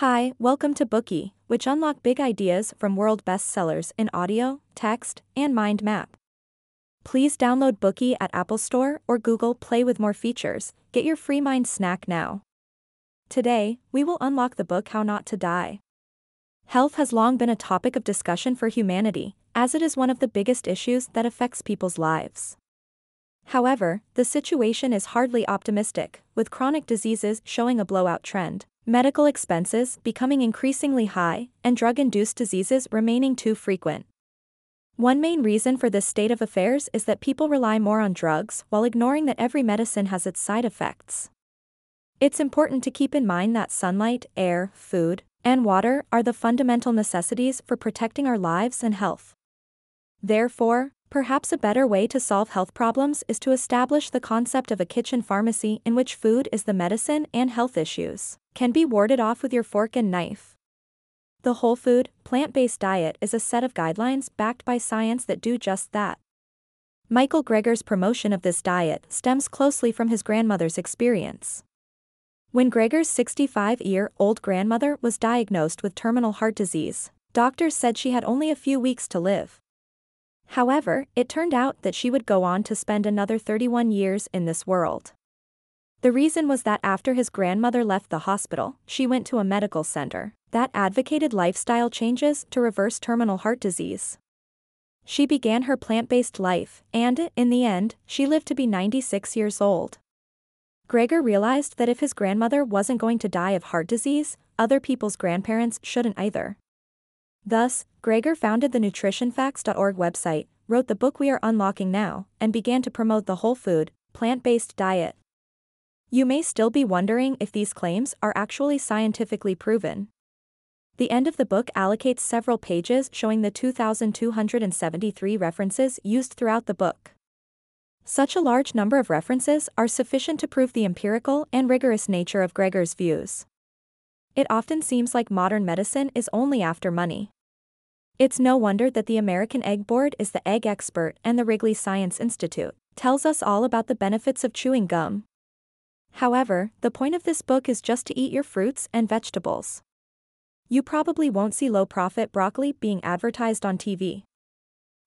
Hi, welcome to Bookey, which unlock big ideas from world bestsellers in audio, text, and mind map. Please download Bookey at Apple Store or Google Play with more features. Get your free mind snack now. Today, we will unlock the book How Not to Die. Health has long been a topic of discussion for humanity, as it is one of the biggest issues that affects people's lives. However, the situation is hardly optimistic, with chronic diseases showing a blowout trend medical expenses becoming increasingly high, and drug induced diseases remaining too frequent. One main reason for this state of affairs is that people rely more on drugs while ignoring that every medicine has its side effects. It's important to keep in mind that sunlight, air, food, and water are the fundamental necessities for protecting our lives and health. Therefore, Perhaps a better way to solve health problems is to establish the concept of a kitchen pharmacy in which food is the medicine and health issues can be warded off with your fork and knife. The whole food, plant based diet is a set of guidelines backed by science that do just that. Michael Greger's promotion of this diet stems closely from his grandmother's experience. When Greger's 65 year old grandmother was diagnosed with terminal heart disease, doctors said she had only a few weeks to live. However, it turned out that she would go on to spend another 31 years in this world. The reason was that after his grandmother left the hospital, she went to a medical center that advocated lifestyle changes to reverse terminal heart disease. She began her plant based life, and, in the end, she lived to be 96 years old. Greger realized that if his grandmother wasn't going to die of heart disease, other people's grandparents shouldn't either. Thus, Greger founded the nutritionfacts.org website, wrote the book we are unlocking now, and began to promote the whole food, plant based diet. You may still be wondering if these claims are actually scientifically proven. The end of the book allocates several pages showing the 2,273 references used throughout the book. Such a large number of references are sufficient to prove the empirical and rigorous nature of Greger's views. It often seems like modern medicine is only after money. It's no wonder that the American Egg Board is the egg expert and the Wrigley Science Institute tells us all about the benefits of chewing gum. However, the point of this book is just to eat your fruits and vegetables. You probably won't see low profit broccoli being advertised on TV.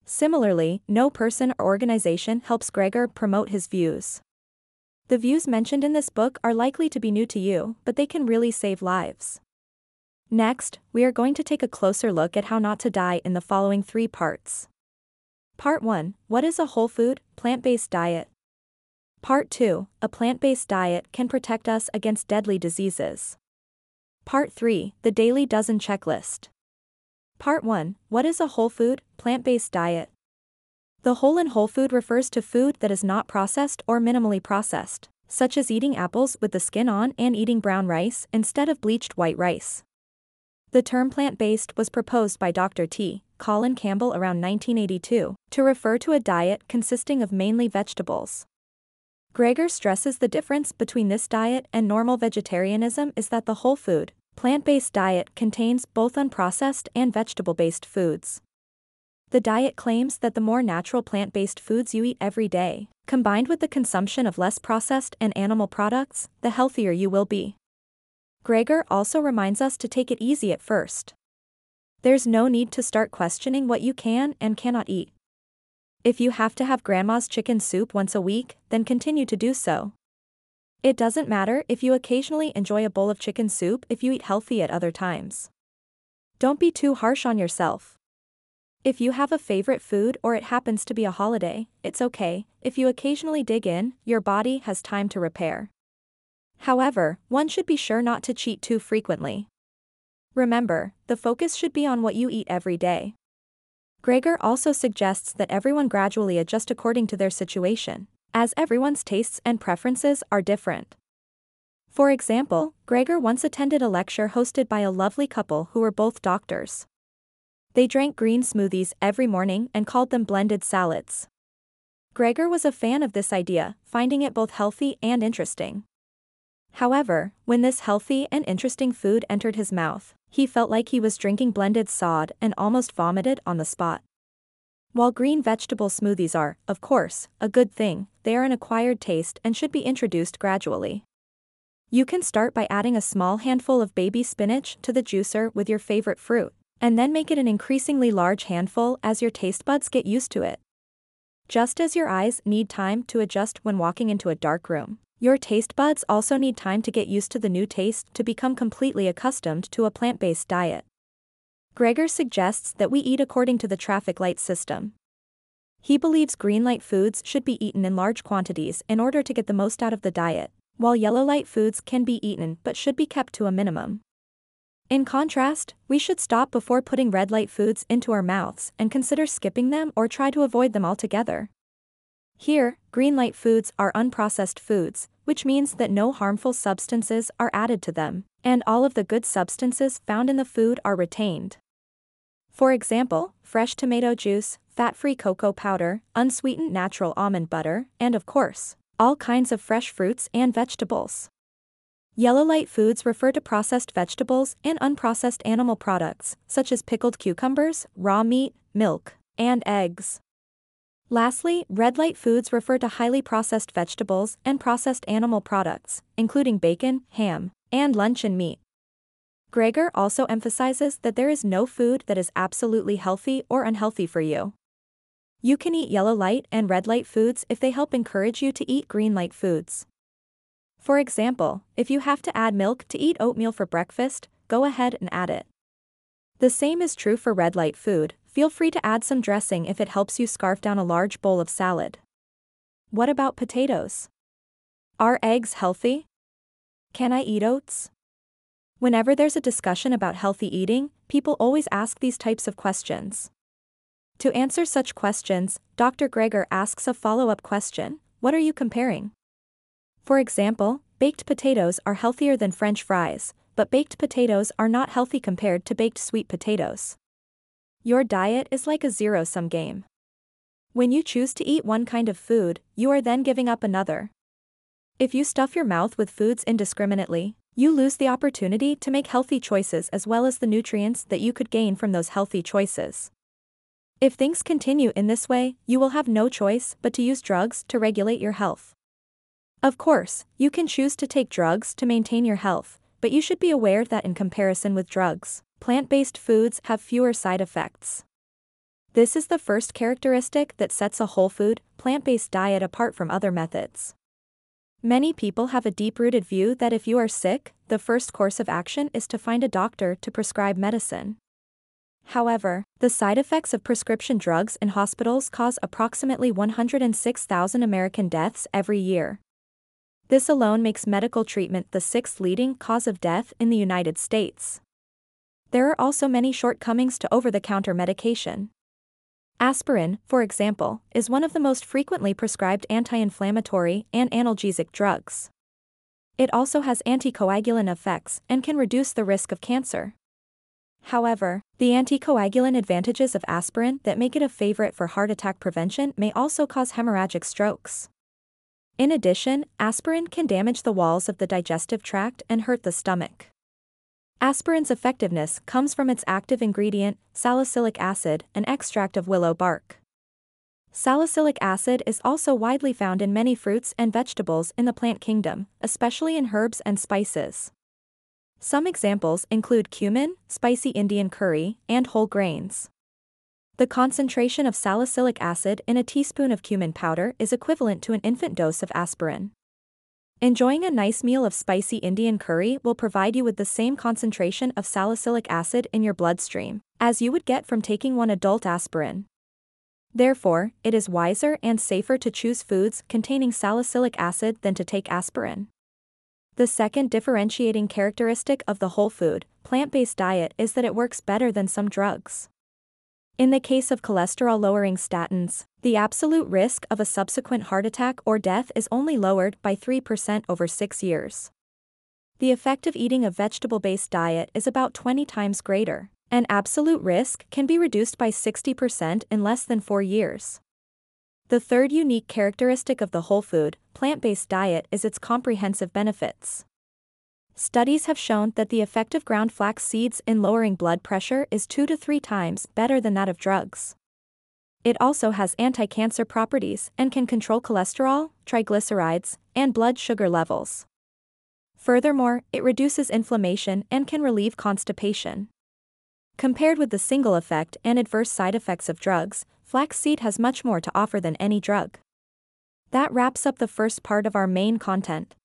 Similarly, no person or organization helps Greger promote his views. The views mentioned in this book are likely to be new to you, but they can really save lives. Next, we are going to take a closer look at how not to die in the following three parts. Part 1 What is a whole food, plant based diet? Part 2 A plant based diet can protect us against deadly diseases. Part 3 The Daily Dozen Checklist. Part 1 What is a whole food, plant based diet? The whole in whole food refers to food that is not processed or minimally processed, such as eating apples with the skin on and eating brown rice instead of bleached white rice. The term plant-based was proposed by Dr. T. Colin Campbell around 1982 to refer to a diet consisting of mainly vegetables. Greger stresses the difference between this diet and normal vegetarianism is that the whole food, plant-based diet contains both unprocessed and vegetable-based foods. The diet claims that the more natural plant-based foods you eat every day, combined with the consumption of less processed and animal products, the healthier you will be. Greger also reminds us to take it easy at first. There's no need to start questioning what you can and cannot eat. If you have to have grandma's chicken soup once a week, then continue to do so. It doesn't matter if you occasionally enjoy a bowl of chicken soup if you eat healthy at other times. Don't be too harsh on yourself. If you have a favorite food or it happens to be a holiday, it's okay, if you occasionally dig in, your body has time to repair. However, one should be sure not to cheat too frequently. Remember, the focus should be on what you eat every day. Greger also suggests that everyone gradually adjust according to their situation, as everyone's tastes and preferences are different. For example, Greger once attended a lecture hosted by a lovely couple who were both doctors. They drank green smoothies every morning and called them blended salads. Greger was a fan of this idea, finding it both healthy and interesting. However, when this healthy and interesting food entered his mouth, he felt like he was drinking blended sod and almost vomited on the spot. While green vegetable smoothies are, of course, a good thing, they are an acquired taste and should be introduced gradually. You can start by adding a small handful of baby spinach to the juicer with your favorite fruit, and then make it an increasingly large handful as your taste buds get used to it. Just as your eyes need time to adjust when walking into a dark room, your taste buds also need time to get used to the new taste to become completely accustomed to a plant based diet. Greger suggests that we eat according to the traffic light system. He believes green light foods should be eaten in large quantities in order to get the most out of the diet, while yellow light foods can be eaten but should be kept to a minimum. In contrast, we should stop before putting red light foods into our mouths and consider skipping them or try to avoid them altogether. Here, green light foods are unprocessed foods, which means that no harmful substances are added to them, and all of the good substances found in the food are retained. For example, fresh tomato juice, fat-free cocoa powder, unsweetened natural almond butter, and of course, all kinds of fresh fruits and vegetables. Yellow light foods refer to processed vegetables and unprocessed animal products, such as pickled cucumbers, raw meat, milk, and eggs. Lastly, red light foods refer to highly processed vegetables and processed animal products, including bacon, ham, and luncheon meat. Greger also emphasizes that there is no food that is absolutely healthy or unhealthy for you. You can eat yellow light and red light foods if they help encourage you to eat green light foods. For example, if you have to add milk to eat oatmeal for breakfast, go ahead and add it. The same is true for red light food, feel free to add some dressing if it helps you scarf down a large bowl of salad. What about potatoes? Are eggs healthy? Can I eat oats? Whenever there's a discussion about healthy eating, people always ask these types of questions. To answer such questions, Dr. Greger asks a follow-up question, what are you comparing? For example, baked potatoes are healthier than french fries, but baked potatoes are not healthy compared to baked sweet potatoes. Your diet is like a zero-sum game. When you choose to eat one kind of food, you are then giving up another. If you stuff your mouth with foods indiscriminately, you lose the opportunity to make healthy choices as well as the nutrients that you could gain from those healthy choices. If things continue in this way, you will have no choice but to use drugs to regulate your health. Of course, you can choose to take drugs to maintain your health, but you should be aware that in comparison with drugs, plant-based foods have fewer side effects. This is the first characteristic that sets a whole food, plant-based diet apart from other methods. Many people have a deep-rooted view that if you are sick, the first course of action is to find a doctor to prescribe medicine. However, the side effects of prescription drugs in hospitals cause approximately 106,000 American deaths every year. This alone makes medical treatment the sixth leading cause of death in the United States. There are also many shortcomings to over-the-counter medication. Aspirin, for example, is one of the most frequently prescribed anti-inflammatory and analgesic drugs. It also has anticoagulant effects and can reduce the risk of cancer. However, the anticoagulant advantages of aspirin that make it a favorite for heart attack prevention may also cause hemorrhagic strokes. In addition, aspirin can damage the walls of the digestive tract and hurt the stomach. Aspirin's effectiveness comes from its active ingredient, salicylic acid, an extract of willow bark. Salicylic acid is also widely found in many fruits and vegetables in the plant kingdom, especially in herbs and spices. Some examples include cumin, spicy Indian curry, and whole grains. The concentration of salicylic acid in a teaspoon of cumin powder is equivalent to an infant dose of aspirin. Enjoying a nice meal of spicy Indian curry will provide you with the same concentration of salicylic acid in your bloodstream as you would get from taking one adult aspirin. Therefore, it is wiser and safer to choose foods containing salicylic acid than to take aspirin. The second differentiating characteristic of the whole food, plant-based diet is that it works better than some drugs. In the case of cholesterol-lowering statins, the absolute risk of a subsequent heart attack or death is only lowered by 3% over 6 years. The effect of eating a vegetable-based diet is about 20 times greater, and absolute risk can be reduced by 60% in less than 4 years. The third unique characteristic of the whole food, plant-based diet is its comprehensive benefits. Studies have shown that the effect of ground flax seeds in lowering blood pressure is 2 to 3 times better than that of drugs. It also has anti-cancer properties and can control cholesterol, triglycerides, and blood sugar levels. Furthermore, it reduces inflammation and can relieve constipation. Compared with the single effect and adverse side effects of drugs, flaxseed has much more to offer than any drug. That wraps up the first part of our main content.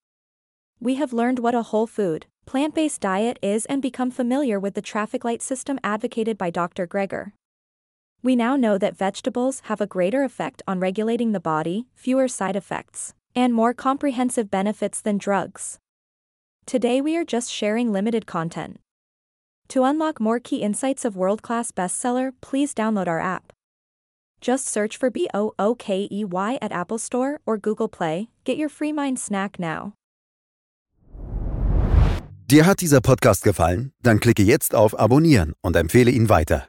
We have learned what a whole food, plant based diet is and become familiar with the traffic light system advocated by Dr. Greger. We now know that vegetables have a greater effect on regulating the body, fewer side effects, and more comprehensive benefits than drugs. Today we are just sharing limited content. To unlock more key insights of world class bestseller, please download our app. Just search for B O O K E Y at Apple Store or Google Play. Get your free mind snack now. Dir hat dieser Podcast gefallen? Dann klicke jetzt auf Abonnieren und empfehle ihn weiter.